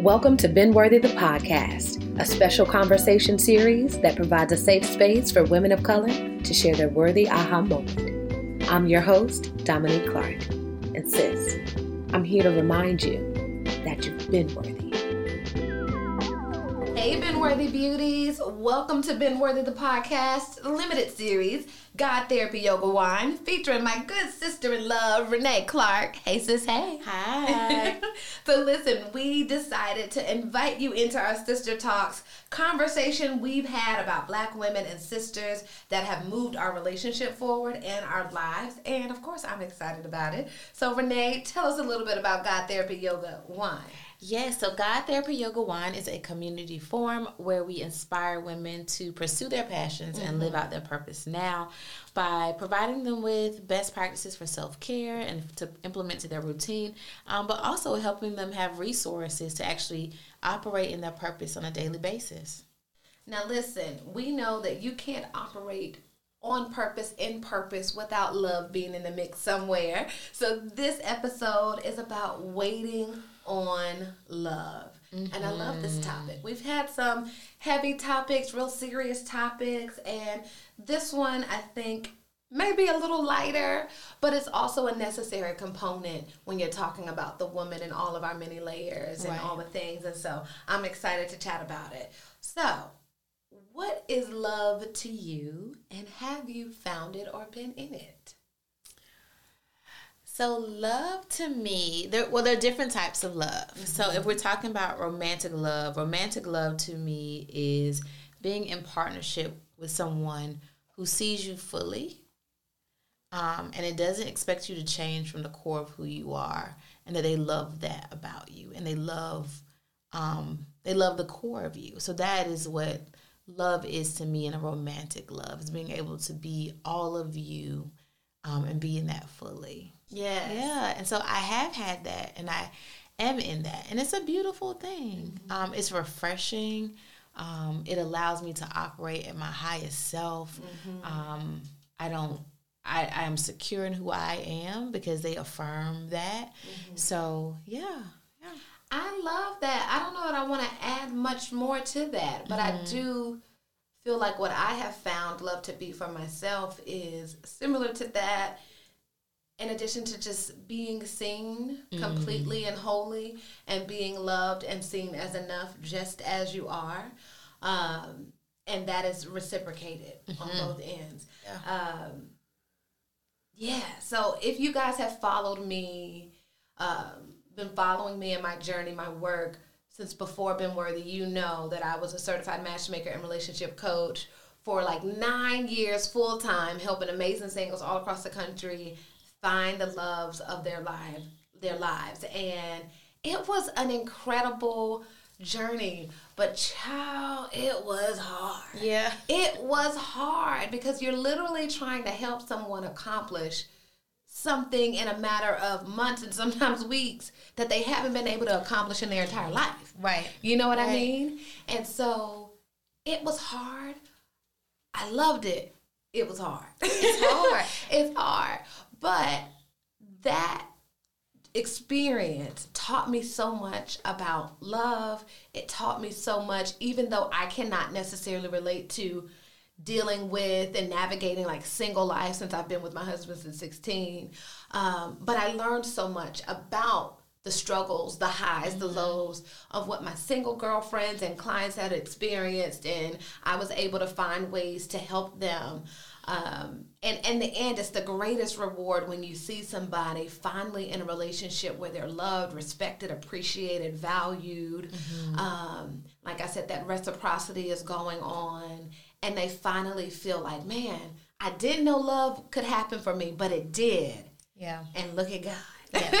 Welcome to Been Worthy the Podcast, a special conversation series that provides a safe space for women of color to share their worthy aha moment. I'm your host, Dominique Clark. And sis, I'm here to remind you that you've been worthy. Worthy Beauties. Welcome to Been Worthy the Podcast limited series, God Therapy Yoga Wine, featuring my good sister in love, Renee Clark. Hey, sis, hey. Hi. so, listen, we decided to invite you into our sister talks conversation we've had about black women and sisters that have moved our relationship forward and our lives. And of course, I'm excited about it. So, Renee, tell us a little bit about God Therapy Yoga Wine. Yes, so God Therapy Yoga Wine is a community forum where we inspire women to pursue their passions mm-hmm. and live out their purpose now by providing them with best practices for self care and to implement to their routine, um, but also helping them have resources to actually operate in their purpose on a daily basis. Now, listen, we know that you can't operate on purpose, in purpose, without love being in the mix somewhere. So, this episode is about waiting on love. Mm-hmm. And I love this topic. We've had some heavy topics, real serious topics, and this one I think maybe a little lighter, but it's also a necessary component when you're talking about the woman and all of our many layers and right. all the things. And so I'm excited to chat about it. So, what is love to you, and have you found it or been in it? So love to me, there well, there are different types of love. Mm-hmm. So if we're talking about romantic love, romantic love to me is being in partnership with someone who sees you fully, um, and it doesn't expect you to change from the core of who you are, and that they love that about you, and they love, um, they love the core of you. So that is what love is to me in a romantic love is being able to be all of you um, and being that fully. Yeah. Yeah. And so I have had that and I am in that. And it's a beautiful thing. Mm-hmm. Um, it's refreshing. Um, it allows me to operate at my highest self. Mm-hmm. Um, I don't I, I am secure in who I am because they affirm that. Mm-hmm. So yeah. Yeah. I love that. I don't know that I want to add much more to that, but I mm-hmm. do feel like what I have found love to be for myself is similar to that in addition to just being seen mm-hmm. completely and wholly and being loved and seen as enough just as you are um, and that is reciprocated mm-hmm. on both ends yeah. Um, yeah so if you guys have followed me um, been following me in my journey my work since before Been Worthy, you know that I was a certified matchmaker and relationship coach for like nine years full time, helping amazing singles all across the country find the loves of their life, their lives, and it was an incredible journey. But child, it was hard. Yeah, it was hard because you're literally trying to help someone accomplish something in a matter of months and sometimes weeks that they haven't been able to accomplish in their entire life. Right. You know what right. I mean? And so it was hard. I loved it. It was hard. It's hard. it's hard. But that experience taught me so much about love. It taught me so much, even though I cannot necessarily relate to dealing with and navigating like single life since I've been with my husband since 16. Um, but I learned so much about the struggles, the highs, the mm-hmm. lows of what my single girlfriends and clients had experienced, and I was able to find ways to help them. Um, and in the end, it's the greatest reward when you see somebody finally in a relationship where they're loved, respected, appreciated, valued. Mm-hmm. Um, like I said, that reciprocity is going on, and they finally feel like, man, I didn't know love could happen for me, but it did. Yeah. And look at God. Yeah.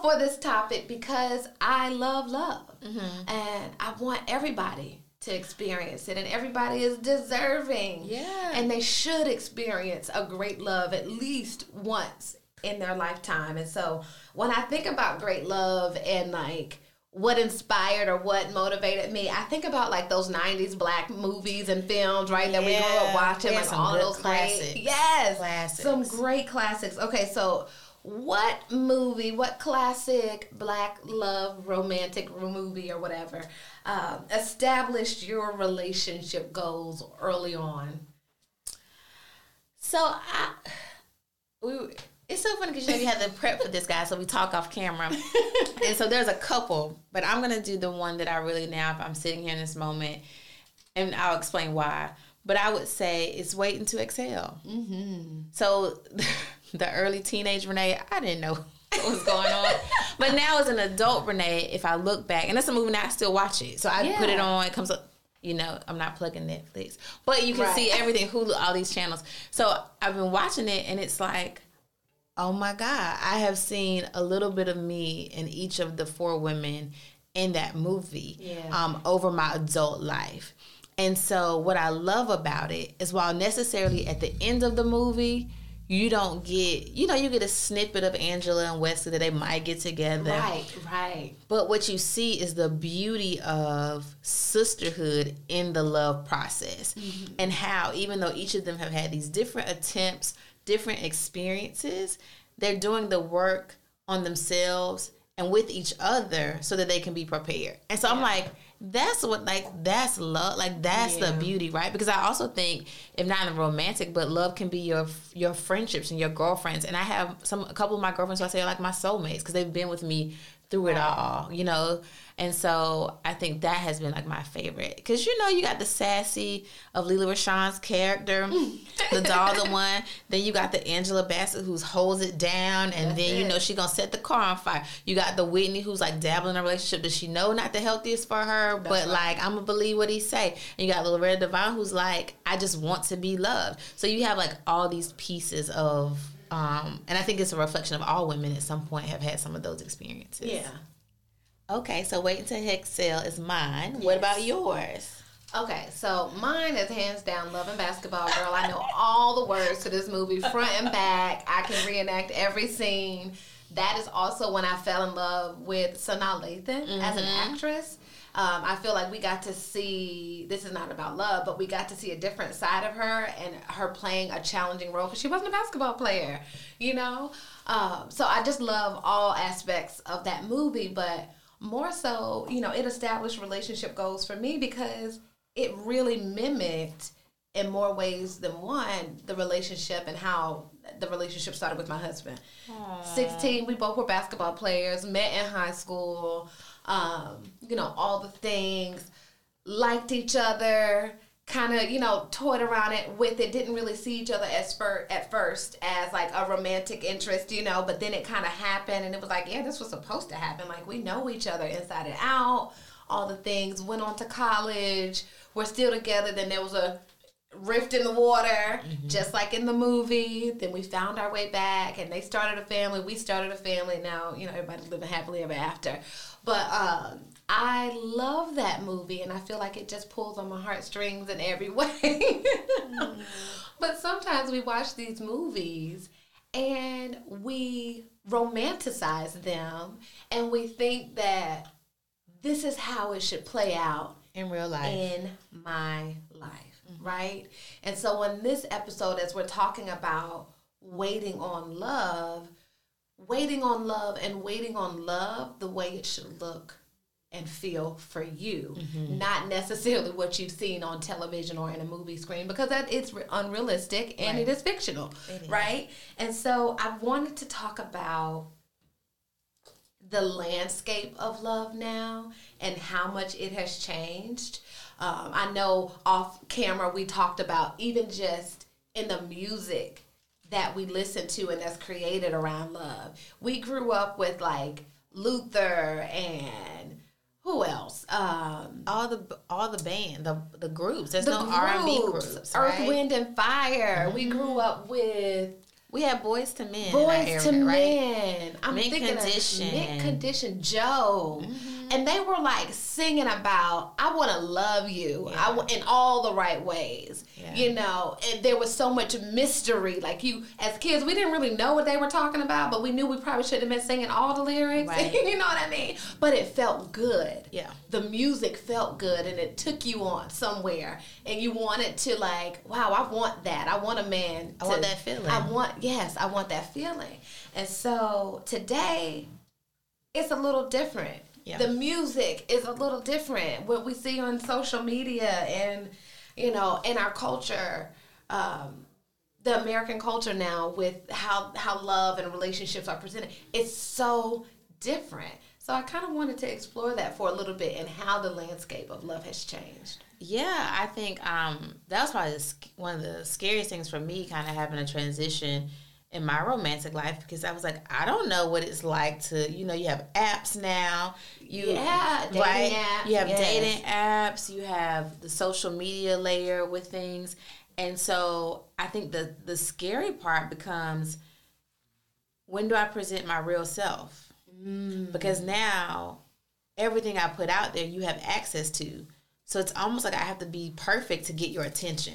So I'm all for this topic because I love love. Mm-hmm. And I want everybody to experience it and everybody is deserving. Yeah. And they should experience a great love at least once in their lifetime. And so when I think about great love and like what inspired or what motivated me. I think about like those '90s black movies and films, right? That we grew up watching, like all those classics. Great, yes, classics. some great classics. Okay, so what movie, what classic black love romantic movie or whatever uh, established your relationship goals early on? So I, we, it's so funny because you know you had to prep for this guy, so we talk off camera, and so there's a couple, but I'm gonna do the one that I really now if I'm sitting here in this moment, and I'll explain why. But I would say it's waiting to exhale. Mm-hmm. So the early teenage Renee, I didn't know what was going on. but now as an adult Renee, if I look back, and that's a movie now I still watch it. So I yeah. put it on, it comes up. You know, I'm not plugging Netflix, but you can right. see everything Hulu, all these channels. So I've been watching it, and it's like, oh my god, I have seen a little bit of me in each of the four women in that movie yeah. um, over my adult life. And so, what I love about it is while necessarily at the end of the movie, you don't get you know you get a snippet of angela and wesley that they might get together right right but what you see is the beauty of sisterhood in the love process mm-hmm. and how even though each of them have had these different attempts different experiences they're doing the work on themselves and with each other so that they can be prepared and so yeah. i'm like that's what like that's love like that's yeah. the beauty right because i also think if not in romantic but love can be your your friendships and your girlfriends and i have some a couple of my girlfriends who i say are like my soulmates because they've been with me through it all you know and so I think that has been like my favorite because you know you got the sassy of Lela Rochon's character, the doll, the one. Then you got the Angela Bassett who's holds it down, and That's then you know she gonna set the car on fire. You got the Whitney who's like dabbling in a relationship. Does she know not the healthiest for her? That's but right. like I'm gonna believe what he say. And you got Loretta Devine who's like I just want to be loved. So you have like all these pieces of. Um, and I think it's a reflection of all women at some point have had some of those experiences. Yeah. Okay, so Waiting to Exhale is mine. Yes. What about yours? Okay, so mine is hands down Love and Basketball Girl. I know all the words to this movie front and back. I can reenact every scene. That is also when I fell in love with Sanaa Lathan mm-hmm. as an mm-hmm. actress. Um, I feel like we got to see this is not about love, but we got to see a different side of her and her playing a challenging role because she wasn't a basketball player, you know. Um, so I just love all aspects of that movie, but more so, you know, it established relationship goals for me because it really mimicked in more ways than one the relationship and how the relationship started with my husband. Aww. 16, we both were basketball players, met in high school, um, you know, all the things, liked each other, kind of you know toyed around it with it didn't really see each other as fir- at first as like a romantic interest you know but then it kind of happened and it was like yeah this was supposed to happen. Like we know each other inside and out. All the things went on to college we're still together then there was a rift in the water mm-hmm. just like in the movie then we found our way back and they started a family we started a family now you know everybody's living happily ever after but um I love that movie and I feel like it just pulls on my heartstrings in every way. mm. But sometimes we watch these movies and we romanticize them and we think that this is how it should play out in real life. In my life, mm-hmm. right? And so in this episode as we're talking about waiting on love, waiting on love and waiting on love the way it should look and feel for you, mm-hmm. not necessarily what you've seen on television or in a movie screen, because that it's unrealistic and right. it is fictional, it is. right? And so I wanted to talk about the landscape of love now and how much it has changed. Um, I know off camera we talked about even just in the music that we listen to and that's created around love. We grew up with like Luther and who else? Um, all the all the band, the the groups. There's the no R and B groups. Earth, right? Wind, and Fire. We grew up with We had Boyz II Men. in Boys our area, to right? Men. I'm Mint thinking Condition. Mint Condition Joe. Mm-hmm. Mm-hmm. And they were like singing about, I want to love you I w- in all the right ways. Yeah. You know, and there was so much mystery. Like you, as kids, we didn't really know what they were talking about, but we knew we probably shouldn't have been singing all the lyrics. Right. you know what I mean? But it felt good. Yeah. The music felt good and it took you on somewhere. And you wanted to, like, wow, I want that. I want a man. I to- want that feeling. I want yes, I want that feeling. And so today it's a little different. Yeah. The music is a little different. What we see on social media and you know, in our culture, um, the American culture now with how how love and relationships are presented, it's so different. So I kind of wanted to explore that for a little bit and how the landscape of love has changed. Yeah, I think um, that was probably the, one of the scariest things for me, kind of having a transition in my romantic life because I was like, I don't know what it's like to, you know, you have apps now. You, Yeah, dating right? apps, You have yes. dating apps. You have the social media layer with things, and so I think the the scary part becomes when do I present my real self? Mm. Because now everything I put out there, you have access to. So it's almost like I have to be perfect to get your attention.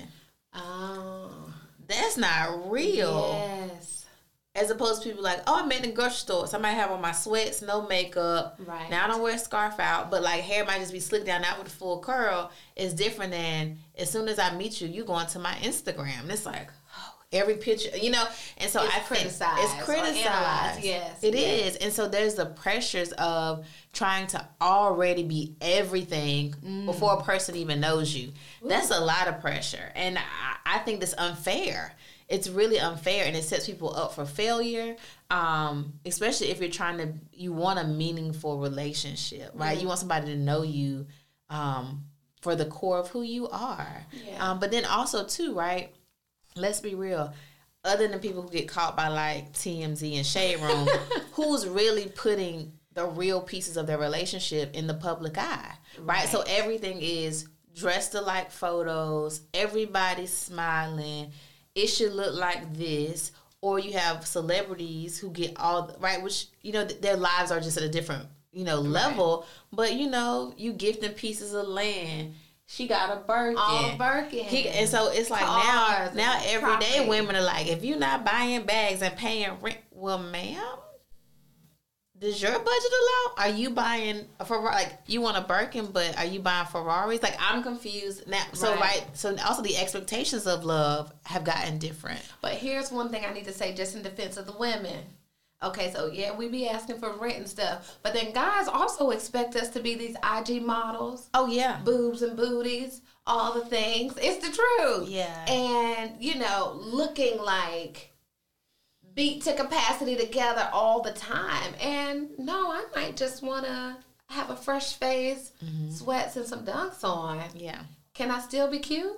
Oh, That's not real. yes. As opposed to people like, oh, I'm in the grocery store. Somebody have on my sweats, no makeup. Right. Now I don't wear a scarf out, but like hair might just be slicked down, not with a full curl. It's different than as soon as I meet you, you go onto my Instagram. And it's like, oh, every picture, you know. And so It's I think criticized It's criticized. yes, it is. yes. And so there's the pressures of trying to already be everything Mm. before a person even knows you. That's a lot of pressure. And I, I think that's unfair. It's really unfair and it sets people up for failure. Um, especially if you're trying to you want a meaningful relationship, right? You want somebody to know you um, for the core of who you are. Yeah. Um, but then also too, right? Let's be real. Other than people who get caught by like TMZ and Shade Room, who's really putting the real pieces of their relationship in the public eye, right? So everything is dressed alike photos, everybody's smiling. It should look like this. Or you have celebrities who get all right, which you know th- their lives are just at a different you know level. But you know you give them pieces of land. She got a Birkin. All Birkin. He, and so it's like Cars now, now everyday women are like, if you're not buying bags and paying rent, well, ma'am, does your budget allow? Are you buying a Ferrari? Like you want a Birkin, but are you buying Ferraris? Like I'm confused now. So Right. right, so also the expectations of love have gotten different. But here's one thing I need to say just in defense of the women. Okay, so yeah, we be asking for rent and stuff, but then guys also expect us to be these IG models, Oh yeah, boobs and booties, all the things. It's the truth. Yeah. And, you know, looking like beat to capacity together all the time. And no, I might just want to have a fresh face, Mm-hmm. sweats, and some dunks on. yeah. Can I still be cute?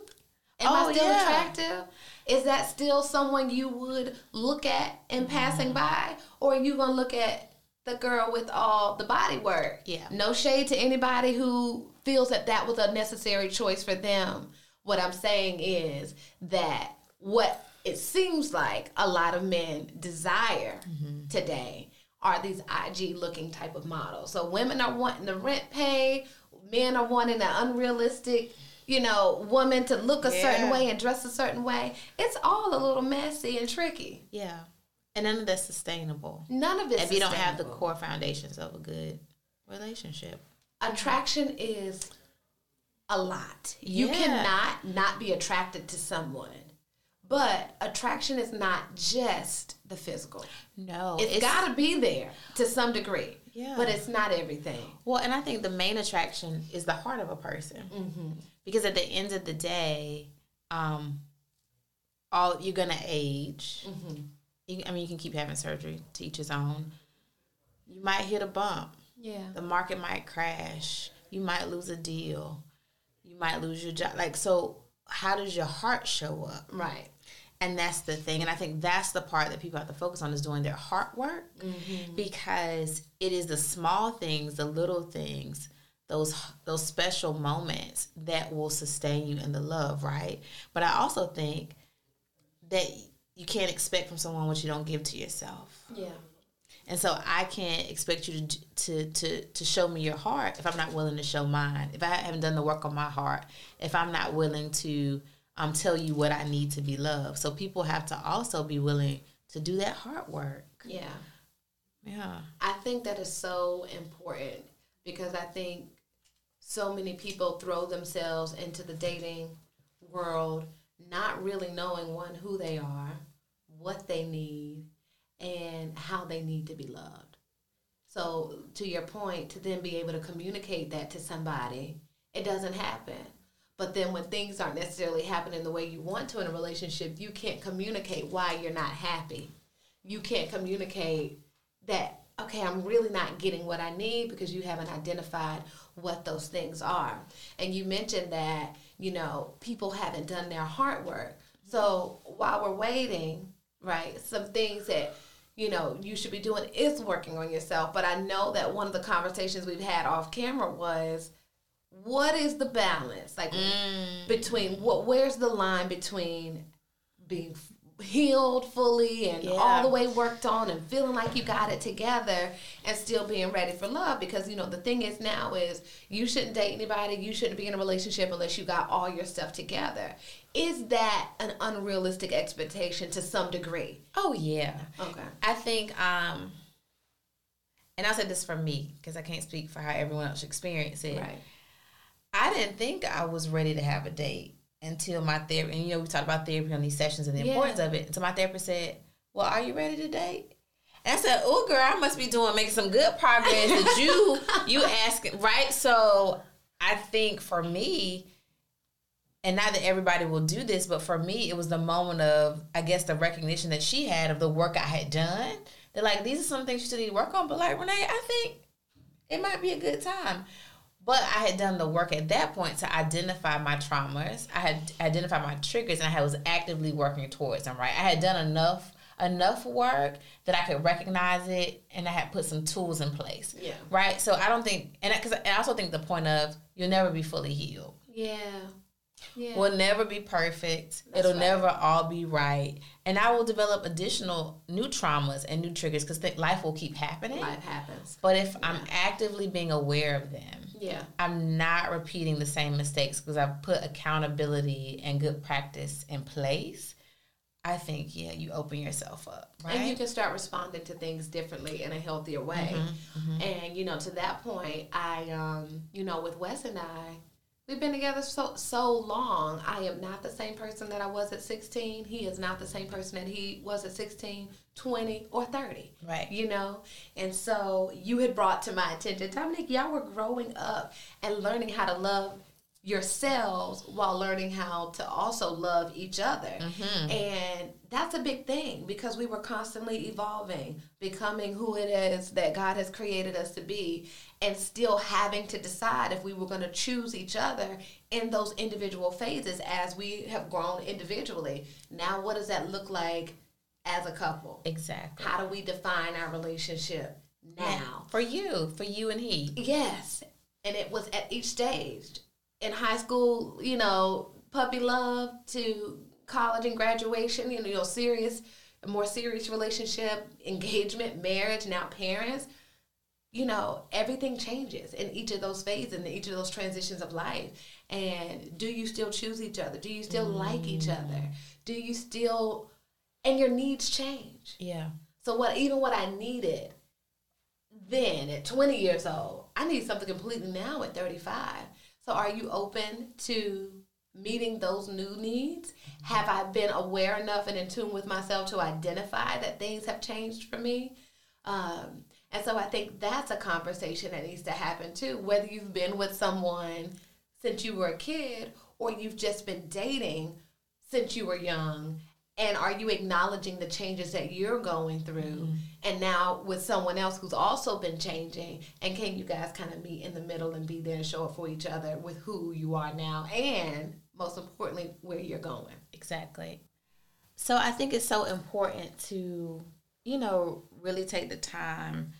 Am Oh, I still yeah. attractive? Is that still someone you would look at in Mm-hmm. passing by? Or are you going to look at the girl with all the body work? Yeah. No shade to anybody who feels that that was a necessary choice for them. What I'm saying is that what it seems like a lot of men desire Mm-hmm. today are these IG looking type of models. So women are wanting the rent paid, men are wanting an unrealistic, you know, woman to look a certain way and dress a certain way. It's all a little messy and tricky. Yeah. And none of that's sustainable. None of it. if you don't have the core foundations of a good relationship. attraction is a lot. You Yeah. cannot not be attracted to someone. But attraction is not just the physical. No. it's got to be there to some degree. Yeah. But it's not everything. Well, and I think the main attraction is the heart of a person, Mm-hmm. because at the end of the day, um, all you're gonna age. Mm-hmm. You, I mean, you can keep having surgery to each his own, you might hit a bump. Yeah. The market might crash. You might lose a deal. You might lose your job. Like so, how does your heart show up? Right. And that's the thing. And I think that's the part that people have to focus on is doing their heart work mm-hmm. because it is the small things, the little things, those those special moments that will sustain you in the love, right? But I also think that you can't expect from someone what you don't give to yourself. Yeah. And so I can't expect you to to to to show me your heart if I'm not willing to show mine. If I haven't done the work on my heart, if I'm not willing to um tell you what I need to be loved. So people have to also be willing to do that heart work. Yeah. Yeah. I think that is so important because I think so many people throw themselves into the dating world not really knowing one who they are, what they need, and how they need to be loved. So, to your point, to then be able to communicate that to somebody, it doesn't happen. But then when things aren't necessarily happening the way you want to in a relationship, you can't communicate why you're not happy. You can't communicate that, okay, I'm really not getting what I need because you haven't identified what those things are. And you mentioned that, you know, people haven't done their hard work. So while we're waiting, right, some things that you know you should be doing is working on yourself but i know that one of the conversations we've had off camera was what is the balance? Like between what where's the line between being healed fully and all the way worked on and feeling like you got it together and still being ready for love? Because you know the thing is now is you shouldn't date anybody you shouldn't be in a relationship unless you got all your stuff together. Is that an unrealistic expectation to some degree? Oh yeah. okay. I think um and i said this for me because I can't speak for how everyone else experienced it. right I didn't think I was ready to have a date until my therapy. And you know, we talked about therapy on these sessions and the Yeah. importance of it. So my therapist said, "Well, are you ready to date?" And I said, "Oh, girl, I must be doing making some good progress." that you you asking right? So I think for me, and not that everybody will do this, but for me, it was the moment of I guess the recognition that she had of the work I had done. That like these are some things you still need to work on, but like Renee, I think it might be a good time. But I had done the work at that point to identify my traumas. I had identified my triggers, and I was actively working towards them. Right, I had done enough enough work that I could recognize it, and I had put some tools in place. Yeah. Right. So I don't think, and I, I also think the point of you'll never be fully healed. yeah yeah We'll never be perfect. It'll right. never all be right, and I will develop additional new traumas and new triggers because life will keep happening. life happens But if I'm actively being aware of them, yeah I'm not repeating the same mistakes because I've put accountability and good practice in place. I think, yeah, you open yourself up, right? and you can start responding to things differently in a healthier way Mm-hmm, and you know to that point i um you know with wes and i we've been together so so long. I am not the same person that i was at 16 he is not the same person that he was at 16 20 or 30 Right. you know? And so you had brought to my attention dominique y'all were growing up and learning how to love yourselves while learning how to also love each other. Mm-hmm. And that's a big thing because we were constantly evolving, becoming who it is that God has created us to be, and still having to decide if we were going to choose each other in those individual phases as we have grown individually. Now, what does that look like as a couple? exactly. How do we define our relationship now? For you, for you and he. Yes. And it was at each stage. In high school, you know, puppy love to college and graduation, you know, your serious, more serious relationship, engagement, marriage, now parents. You know, everything changes in each of those phases, in each of those transitions of life. And do you still choose each other? Do you still like each mm. other? Do you still, and your needs change. Yeah. So what even what I needed then at 20 years old, I need something completely now at 35. So are you open to meeting those new needs? Have I been aware enough and in tune with myself to identify that things have changed for me? Um, and so I think that's a conversation that needs to happen too. Whether you've been with someone since you were a kid or you've just been dating since you were young and are you acknowledging the changes that you're going through mm-hmm. and now with someone else who's also been changing and can you guys kind of meet in the middle and be there and show up for each other with who you are now and most importantly where you're going exactly so i think it's so important to you know really take the time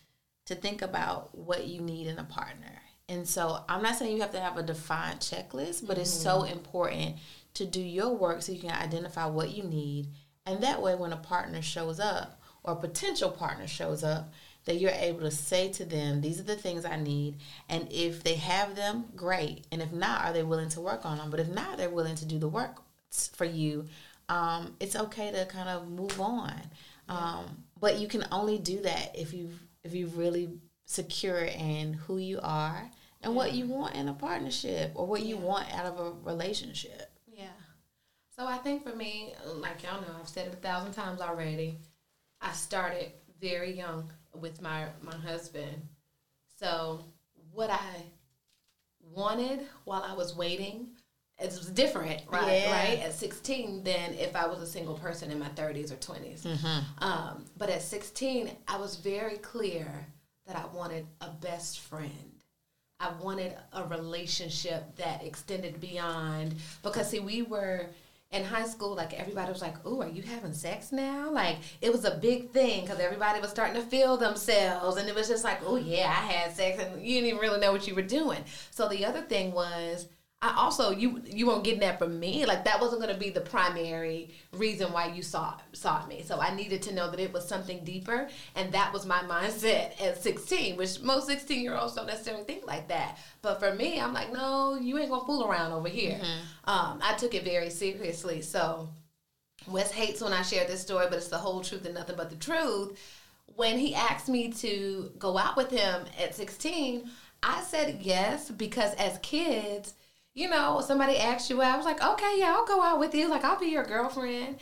to think about what you need in a partner and so i'm not saying you have to have a defined checklist but mm-hmm. it's so mm-hmm. important to do your work so you can identify what you need. And that way, when a partner shows up or a potential partner shows up, that you're able to say to them, These are the things I need. And if they have them, great. And if not, are they willing to work on them? But if not, they're willing to do the work for you. Um, it's okay to kind of move on. Um, but you can only do that if you if you really secure in who you are and yeah. what you want in a partnership or what you want out of a relationship. So I think for me, like y'all know, I've said it a thousand times already. I started very young with my my husband. So what I wanted while I was waiting it was different, right? Yeah. Right at sixteen than if I was a single person in my thirties or 20s mm-hmm. um, but at sixteen, I was very clear that I wanted a best friend. I wanted a relationship that extended beyond because see, we were in high school, like everybody was like, "Oh, are you having sex now?" Like it was a big thing because everybody was starting to feel themselves, and it was just like, "Oh yeah, I had sex," and you didn't even really know what you were doing. So the other thing was I also you you weren't getting that from me. Like that wasn't going to be the primary reason why you saw sought me. So I needed to know that it was something deeper, and that was my mindset at 16, which most 16 year olds don't necessarily think like that. But for me, I'm like, no, you ain't gonna fool around over here. Mm-hmm. Um, I took it very seriously. So Wes hates when I share this story, but it's the whole truth and nothing but the truth. When he asked me to go out with him at 16, I said yes because as kids you know, somebody asked you out, I was like, okay, yeah, I'll go out with you. Like, I'll be your girlfriend.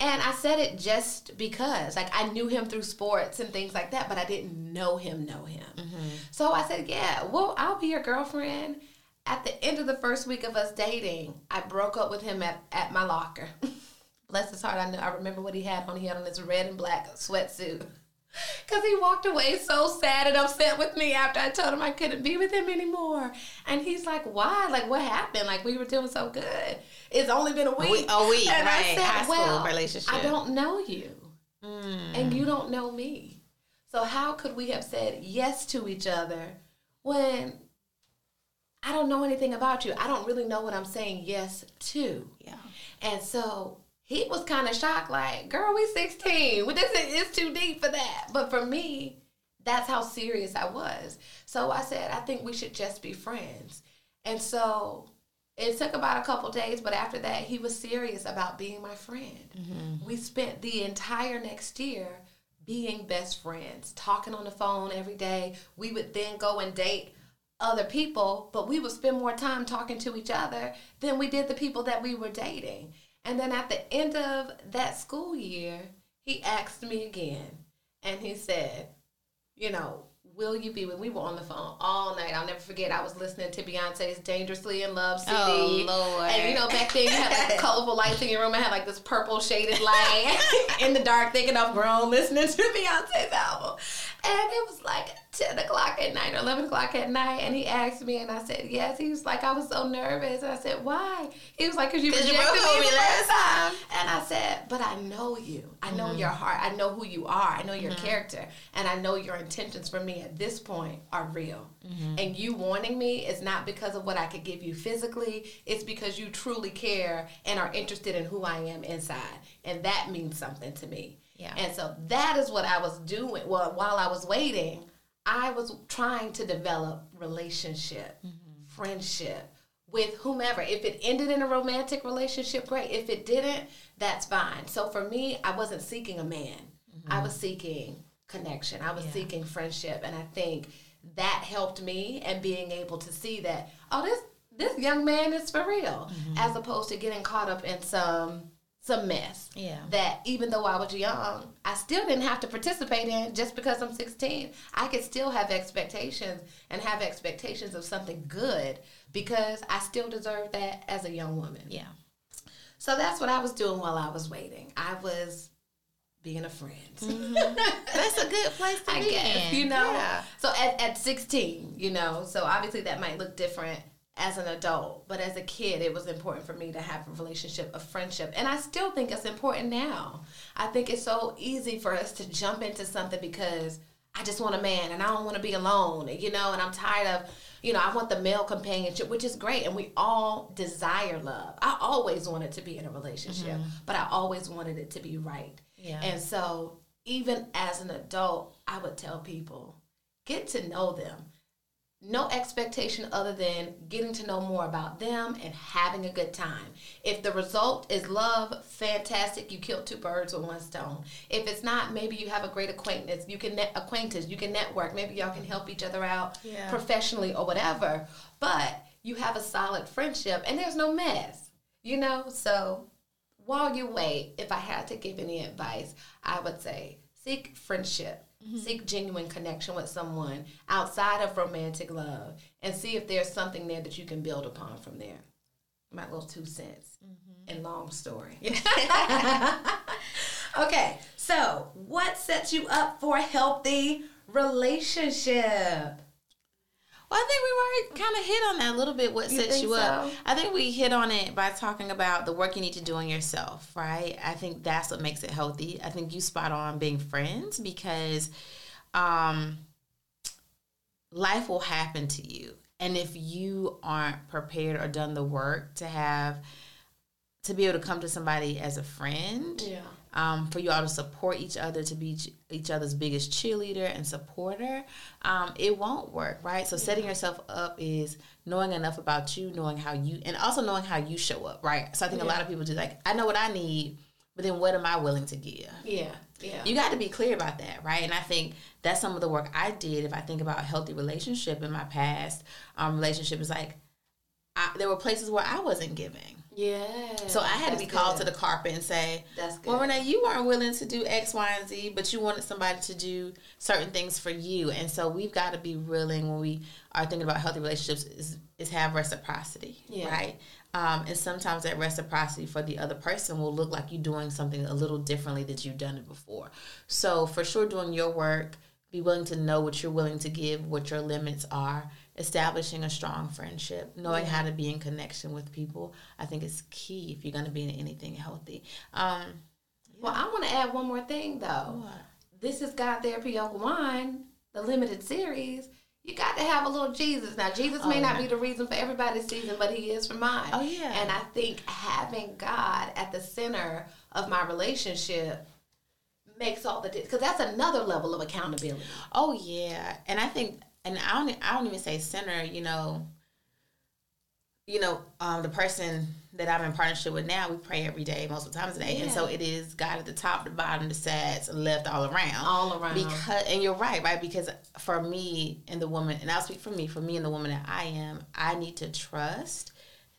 And I said it just because, like, I knew him through sports and things like that, but I didn't know him, know him. Mm-hmm. So I said, yeah, well, I'll be your girlfriend. At the end of the first week of us dating, I broke up with him at, at my locker. Bless his heart, I know I remember what he had on. He had on this red and black sweatsuit. Because he walked away so sad and upset with me after I told him I couldn't be with him anymore. And he's like, why? Like, what happened? Like, we were doing so good. It's only been a week. A week, and right. I said, High well, relationship. I don't know you. Mm. And you don't know me. So how could we have said yes to each other when I don't know anything about you? I don't really know what I'm saying yes to. Yeah. And so he was kind of shocked, like, girl, we 16. Well, this is it's too deep for that. But for me, that's how serious I was. So I said, I think we should just be friends. And so it took about a couple days, but after that, he was serious about being my friend. Mm-hmm. We spent the entire next year being best friends, talking on the phone every day. We would then go and date other people, but we would spend more time talking to each other than we did the people that we were dating. And then at the end of that school year, he asked me again. And he said, you know, will you be when we were on the phone all night? I'll never forget. I was listening to Beyonce's "Dangerously in Love" CD. Oh Lord! And you know, back then you had like colorful lights in your room. I had like this purple shaded light in the dark, thinking I've grown listening to Beyonce's album. And it was like 10 o'clock at night or 11 o'clock at night. And he asked me, and I said, yes. He was like, I was so nervous. And I said, why? He was like, because you rejected you me last time. And I said, but I know you. I know mm-hmm. your heart. I know who you are. I know your mm-hmm. character. And I know your intentions for me at this point are real. Mm-hmm. And you wanting me is not because of what I could give you physically. It's because you truly care and are interested in who I am inside. And that means something to me. Yeah. And so that is what I was doing. Well, while I was waiting, I was trying to develop relationship, mm-hmm. friendship with whomever. If it ended in a romantic relationship, great. If it didn't, that's fine. So for me, I wasn't seeking a man. Mm-hmm. I was seeking connection. I was yeah. seeking friendship, and I think that helped me and being able to see that oh this this young man is for real, mm-hmm. as opposed to getting caught up in some some mess. Yeah. That even though I was young, I still didn't have to participate in just because I'm 16. I could still have expectations and have expectations of something good because I still deserve that as a young woman. Yeah. So that's what I was doing while I was waiting. I was being a friend. Mm-hmm. That's a good place to I be guess, you know. Yeah. So at, at 16, you know, so obviously that might look different as an adult, but as a kid, it was important for me to have a relationship, a friendship, and I still think it's important now. I think it's so easy for us to jump into something because I just want a man and I don't want to be alone, you know, and I'm tired of, you know, I want the male companionship, which is great, and we all desire love. I always wanted to be in a relationship, but I always wanted it to be right. Yeah. And so, even as an adult, I would tell people get to know them. No expectation other than getting to know more about them and having a good time. If the result is love, fantastic. You killed two birds with one stone. If it's not, maybe you have a great acquaintance. You can net acquaintance. You can network. Maybe y'all can help each other out Yeah. professionally or whatever. But you have a solid friendship and there's no mess. You know, so while you wait, if I had to give any advice, I would say seek friendship, mm-hmm. seek genuine connection with someone outside of romantic love, and see if there's something there that you can build upon from there. My little two cents mm-hmm. and long story. okay, so what sets you up for a healthy relationship? Well, I think we already kind of hit on that a little bit. What You sets you up? so? I think we hit on it by talking about the work you need to do on yourself, right? I think that's what makes it healthy. I think you spot on being friends because um, life will happen to you, and if you aren't prepared or done the work to have to be able to come to somebody as a friend, Yeah. Um, for you all to support each other, to be each- each other's biggest cheerleader and supporter, um, it won't work, right? So setting yourself up is knowing enough about you, knowing how you, and also knowing how you show up, right? So I think a lot of people just like, I know what I need, but then what am I willing to give? Yeah, yeah. You got to be clear about that, right? And I think that's some of the work I did. If I think about a healthy relationship in my past, um, relationship is like, I, there were places where I wasn't giving. Yeah. So I had to be called good. to the carpet and say, That's good. Well. Renee, you weren't willing to do X, Y, and Z, but you wanted somebody to do certain things for you. And so we've got to be willing when we are thinking about healthy relationships is, is have reciprocity, Yeah. right? Um, and sometimes that reciprocity for the other person will look like you doing something a little differently that you've done it before. So for sure, doing your work, be willing to know what you're willing to give, what your limits are, establishing a strong friendship, knowing how to be in connection with people. I think is key if you're going to be in anything healthy. Um, Well, I want to add one more thing though. What? This is God Therapy Yoga Wine, the limited series. You got to have a little Jesus. Now, Jesus may Oh, not yeah. be the reason for everybody's season, but He is for mine. Oh, yeah. And I think having God at the center of my relationship makes all the difference because that's another level of accountability. Oh yeah, and I think, and I don't, I don't even say center. You know, you know, um, the person that I'm in partnership with now, we pray every day, multiple times a day, and so it is God at the top, the bottom, the sides, left, all around, All around. Because, and you're right, right? Because for me and the woman, and I'll speak for me, for me and the woman that I am, I need to trust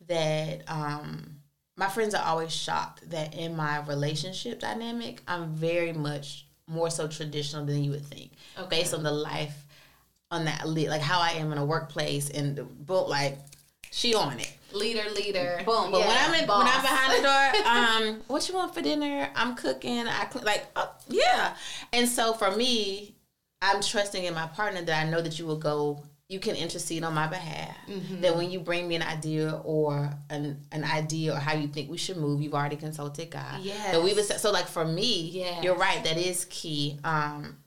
that. um my friends are always shocked that in my relationship dynamic, I'm very much more so traditional than you would think, okay. based on the life on that li- like how I am in a workplace and the book like she on it. Leader, leader. Boom. But when I'm in, when. I'm behind the door, um, what you want for dinner? I'm cooking. I cl- like, oh, yeah. And so for me, I'm trusting in my partner that I know that you will go. You can intercede on my behalf. Mm-hmm. That when you bring me an idea or an an idea or how you think we should move, you've already consulted God. Yeah. So we've so like for me, Yes. you're right. That is key. Um,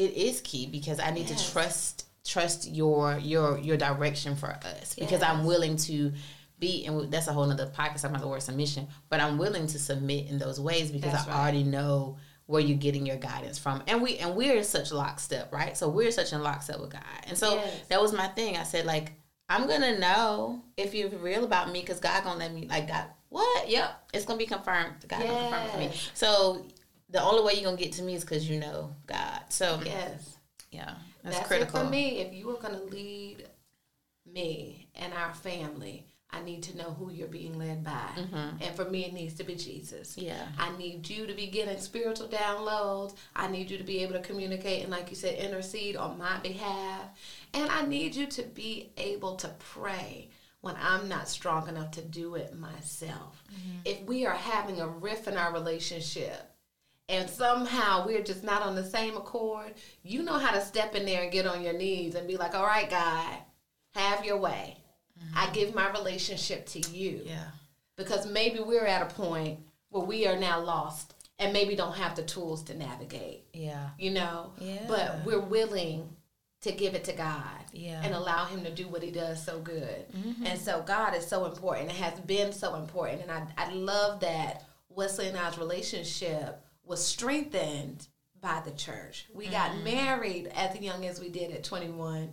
it is key because I need Yes. to trust trust your your your direction for us. Because I'm willing to be and that's a whole nother podcast. About the word submission but I'm willing to submit in those ways because That's I right. already know where you're getting your guidance from. And we and we're in such lockstep right? So we're such in lockstep with God. And so Yes. that was my thing. I said like I'm gonna know if you're real about me because God gonna let me like God what? Yep it's gonna be confirmed. God gonna confirm it for me. So the only way you're gonna get to me is because you know God so Yes. yeah, that's, That's critical. it for me. If you are going to lead me and our family, I need to know who you're being led by. And for me, it needs to be Jesus. Mm-hmm. Yeah. I need you to be getting spiritual downloads. I need you to be able to communicate and, like you said, intercede on my behalf. And I need you to be able to pray when I'm not strong enough to do it myself. If we are having a rift in our relationship and somehow we're just not on the same accord, you know how to step in there and get on your knees and be like, all right, God, have your way. I give my relationship to you. Yeah. Because maybe we're at a point where we are now lost and maybe don't have the tools to navigate, Yeah. you know? Yeah. But we're willing to give it to God Yeah. Mm-hmm. and allow Him to do what He does so good. And so God is so important. It has been so important. And I, I love that Wesley and I's relationship was strengthened by the church. We got Mm-hmm. married as young as we did at 21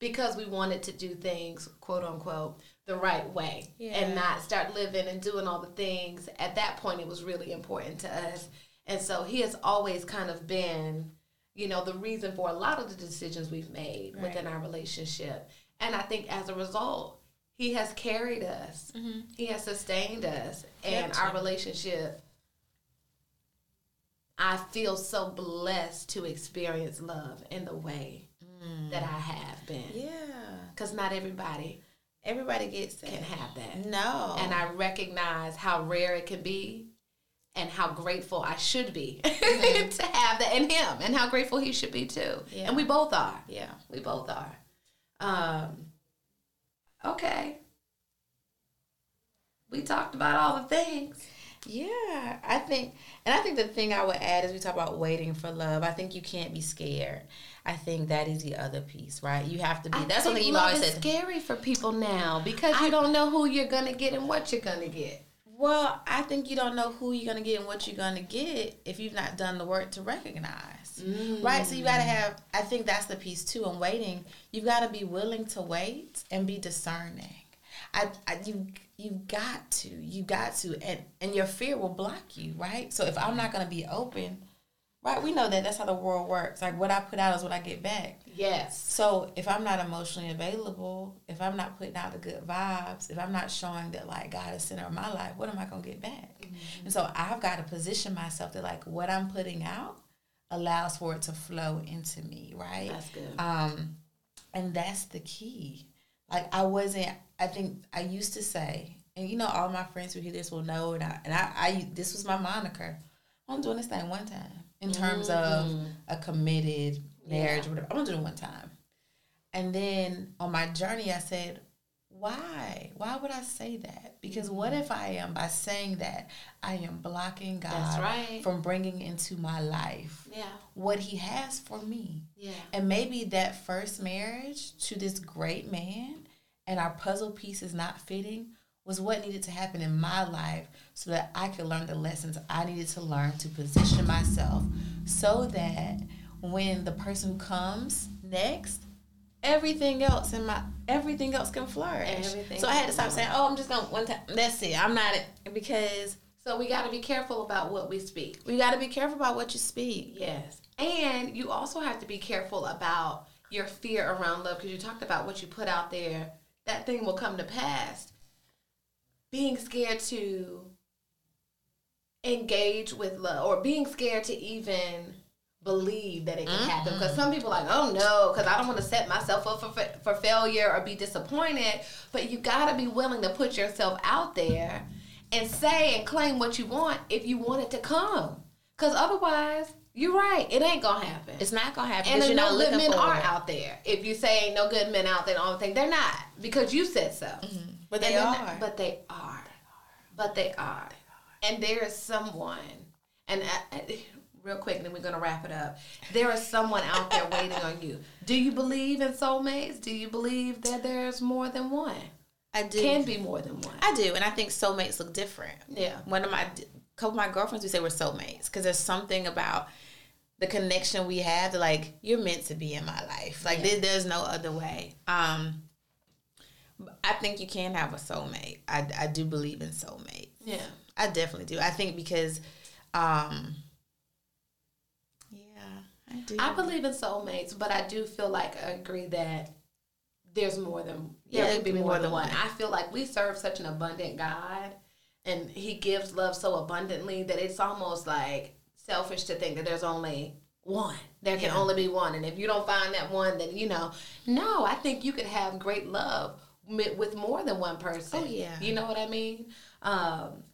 because we wanted to do things, quote unquote, the right way Yeah. and not start living and doing all the things. At that point, it was really important to us. And so he has always kind of been, you know, the reason for a lot of the decisions we've made within our relationship. And I think as a result, he has carried us, he has sustained us, and our relationship. I feel so blessed to experience love in the way that I have been. Yeah. Because not everybody Everybody gets that. can have that. No. And I recognize how rare it can be and how grateful I should be Mm-hmm. to have that in him and how grateful he should be too. Yeah. And we both are. yeah. We both are. Um, okay. We talked about all the things. Yeah, I think, and I think the thing I would add is we talk about waiting for love. I think you can't be scared. I think that is the other piece, right? You have to be. I that's something you've always said. scary for people now because you don't know who you're gonna get and what you're gonna get. Well, I think you don't know who you're gonna get and what you're gonna get if you've not done the work to recognize, mm. right? So you gotta have. I think that's the piece too. In waiting, you've got to be willing to wait and be discerning. I, I you you got to you got to and and your fear will block you, right? So if I'm not gonna be open, right? We know that that's how the world works. Like what I put out is what I get back. Yes. So if I'm not emotionally available, if I'm not putting out the good vibes, if I'm not showing that like God is center of my life, what am I gonna get back? And so I've got to position myself that like what I'm putting out allows for it to flow into me, right? That's good. Um, and that's the key. Like I wasn't. I think I used to say, and you know, all my friends who hear this will know, and I and I, I this was my moniker. I'm doing this thing one time in terms of mm-hmm. a committed marriage or whatever. I'm gonna do it one time. And then on my journey, I said, why? Why would I say that? Because what mm-hmm. if I am, by saying that, I am blocking God right. from bringing into my life Yeah. what He has for me? Yeah. And maybe that first marriage to this great man and our puzzle pieces not fitting was what needed to happen in my life so that I could learn the lessons I needed to learn to position myself so that when the person comes next, everything else in my everything else can flourish. Everything so I had to stop saying, "Oh, I'm just gonna one time." That's it. I'm not it because So we got to be careful about what we speak. we got to be careful about what you speak. Yes. And you also have to be careful about your fear around love because you talked about what you put out there, that thing will come to pass. Being scared to engage with love or being scared to even believe that it can mm-hmm. happen because some people are like oh no because i don't want to set myself up for, for failure or be disappointed but you got to be willing to put yourself out there and say and claim what you want if you want it to come because otherwise you're right it ain't gonna happen It's not gonna happen and you're no not good men for are it. out there if you say ain't no good men out there and all the thing they're not because you said so mm-hmm. But and they they're are. but they are. But they are. And there is someone, and I, I- real quick, and then we're going to wrap it up. There is someone out there waiting on you. Do you believe in soulmates? Do you believe that there's more than one? I do. Can be more than one. I do, and I think soulmates look different. Yeah. One of my couple of my girlfriends we say we're soulmates because there's something about the connection we have that like you're meant to be in my life. Like there, there's no other way. Um, I think you can have a soulmate. I I do believe in soulmates. Yeah. I definitely do. I think because, um, yeah, I do. I believe in soulmates, but I do feel like I agree that there's more than Yeah, could be could be more, than one. one. I feel like we serve such an abundant God, and He gives love so abundantly that it's almost like selfish to think that there's only one. There can only be one, and if you don't find that one, then you know. No, I think you could have great love with more than one person. Oh, yeah. You know what I mean? Um,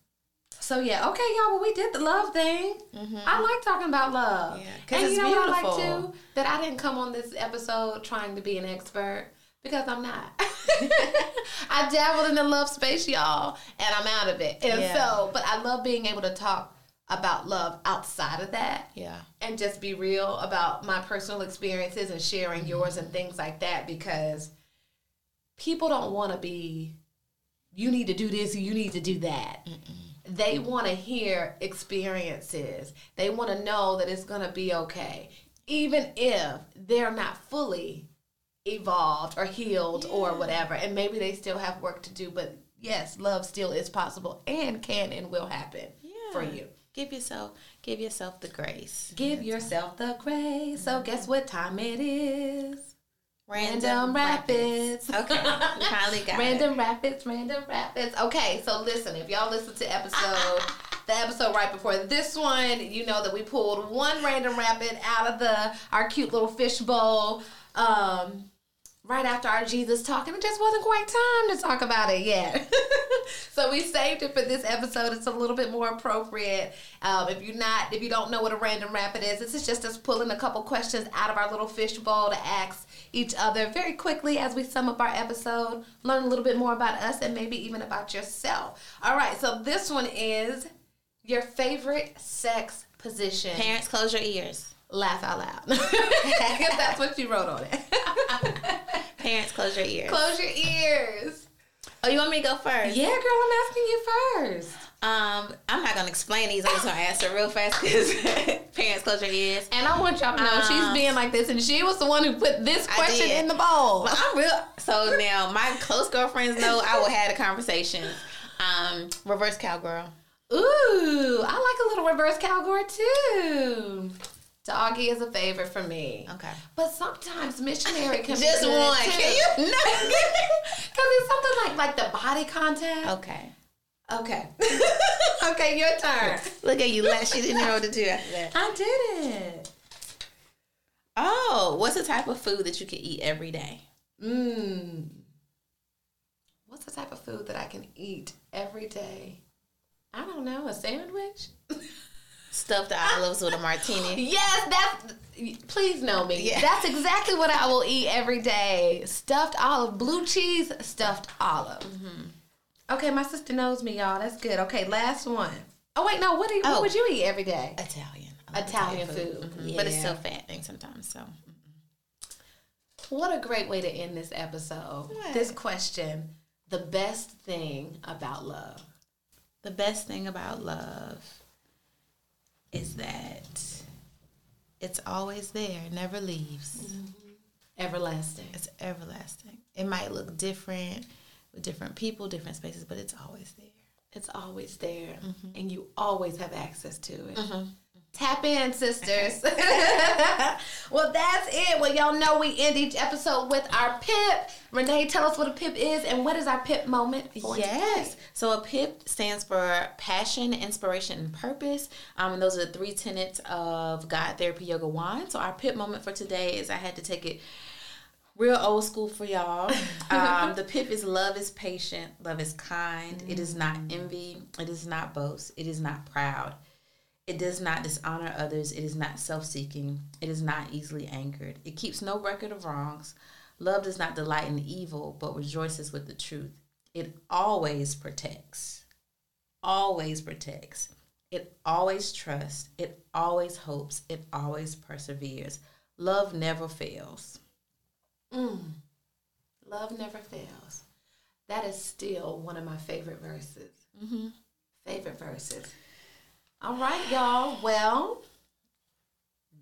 so yeah, okay, y'all. Well, we did the love thing. I like talking about love. Mm-hmm. Yeah, and it's you know what I like too? That I didn't come on this episode trying to be an expert because I'm not. I dabbled in the love space, y'all, and I'm out of it. And Yeah. so, but I love being able to talk about love outside of that Yeah. and just be real about my personal experiences and sharing yours and things like that because people don't want to be you need to do this you need to do that they want to hear experiences they want to know that it's going to be okay even if they're not fully evolved or healed or whatever and maybe they still have work to do but yes love still is possible and can and will happen for you Give yourself give yourself the grace. Give yourself the grace. So guess what time it is? Random, Random rapids. Okay. We finally got random rapids, random rapids. Okay, so listen, if y'all listen to episode the episode right before this one, you know that we pulled one random rapid out of the our cute little fish bowl. Um right after our Jesus talk, and it just wasn't quite time to talk about it yet. so we saved it for this episode. It's a little bit more appropriate. Um, if you're not, if you don't know what a random rapid is, this is just us pulling a couple questions out of our little fish bowl to ask each other very quickly as we sum up our episode, learn a little bit more about us, and maybe even about yourself. All right, so this one is your favorite sex position. Parents, close your ears. Laugh out loud. Because that's what you wrote on it. Parents, close your ears. Close your ears. Oh, you want me to go first? Yeah, girl, I'm asking you first. Um, I'm not gonna explain these. I'm just gonna answer real fast because parents, close your ears. And I want y'all to know she's Um, being like this, and she was the one who put this question in the bowl. Well, I'm real. So now my close girlfriends know I will have a conversation. Um, reverse cowgirl. Ooh, I like a little reverse cowgirl too. Doggy is a favorite for me. Okay. But sometimes missionary can Just be one. too. Can you? Because it's something like like the body contact. Okay. Okay. okay, your turn. Look at you. Last. She didn't know what to do after that. I did it. Oh, what's the type of food that you can eat every day? Mmm. What's the type of food that I can eat every day? I don't know. A sandwich? Stuffed olives with a martini. Yes, that's. Please know me. Yeah. That's exactly what I will eat every day. Stuffed olive, blue cheese, stuffed olive. Mm-hmm. Okay, my sister knows me, y'all. That's good. Okay, last one. Oh wait, no. What do you, Oh. what would you eat every day? Italian. I love Italian food. Mhm. But it's Yeah. so fattening sometimes. So What a great way to end this episode. What? This question: the best thing about love. the best thing about love is that it's always there, never leaves. Everlasting. It's everlasting. It might look different with different people, different spaces, but it's always there. It's always there, and you always have access to it. Tap in, sisters. well, that's it. Well, y'all know we end each episode with our pip. Renee, tell us what a pip is and what is our pip moment for Yes. today? So a PIP stands for passion, inspiration, and purpose. Um, and those are the three tenets of God Therapy Yoga Wine. So our PIP moment for today is I had to take it real old school for y'all. Um, the PIP is love is patient, love is kind. It is not envy. It is not boast. It is not proud. It does not dishonor others. It is not self seeking. It is not easily angered. It keeps no record of wrongs. Love does not delight in evil, but rejoices with the truth. It always protects. Always protects. It always trusts. It always hopes. It always perseveres. Love never fails. Mm. Love never fails. That is still one of my favorite verses. Mm-hmm. Favorite verses. All right, y'all. Well,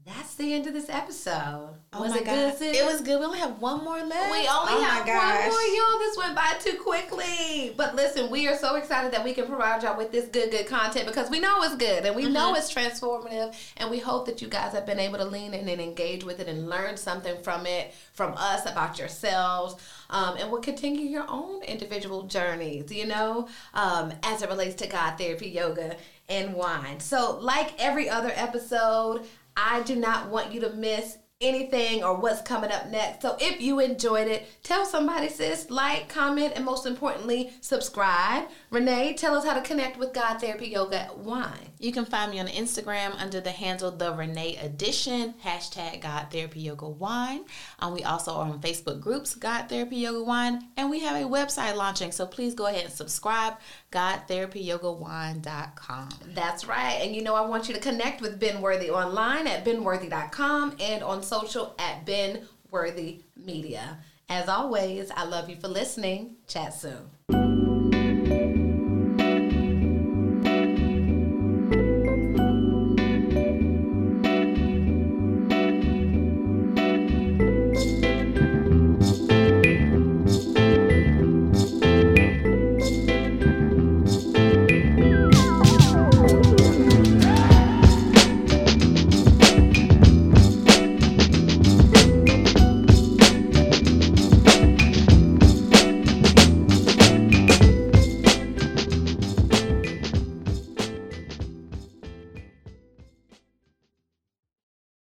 that's the end of this episode. was it good? It was good. We only have one more left. We only Oh my have one more, y'all. This went by too quickly. But listen, we are so excited that we can provide y'all with this good, good content because we know it's good and we Mm-hmm. know it's transformative. And we hope that you guys have been able to lean in and engage with it and learn something from it, from us about yourselves, um, and will continue your own individual journeys, you know, um, as it relates to God therapy, yoga, and wine. So, like every other episode, I do not want you to miss anything or what's coming up next. So if you enjoyed it, tell somebody, sis, like, comment, and most importantly, subscribe. Renee, tell us how to connect with God Therapy Yoga Wine. You can find me on Instagram under the handle The Renee Edition, hashtag God Therapy Yoga Wine. Um, we also are on Facebook groups, God Therapy Yoga Wine, and we have a website launching. So please go ahead and subscribe, GodTherapyYogaWine.com. That's right. And you know, I want you to connect with Been Worthy online at beenworthy.com and on social at Been Worthy Media. As always, I love you for listening. Chat soon.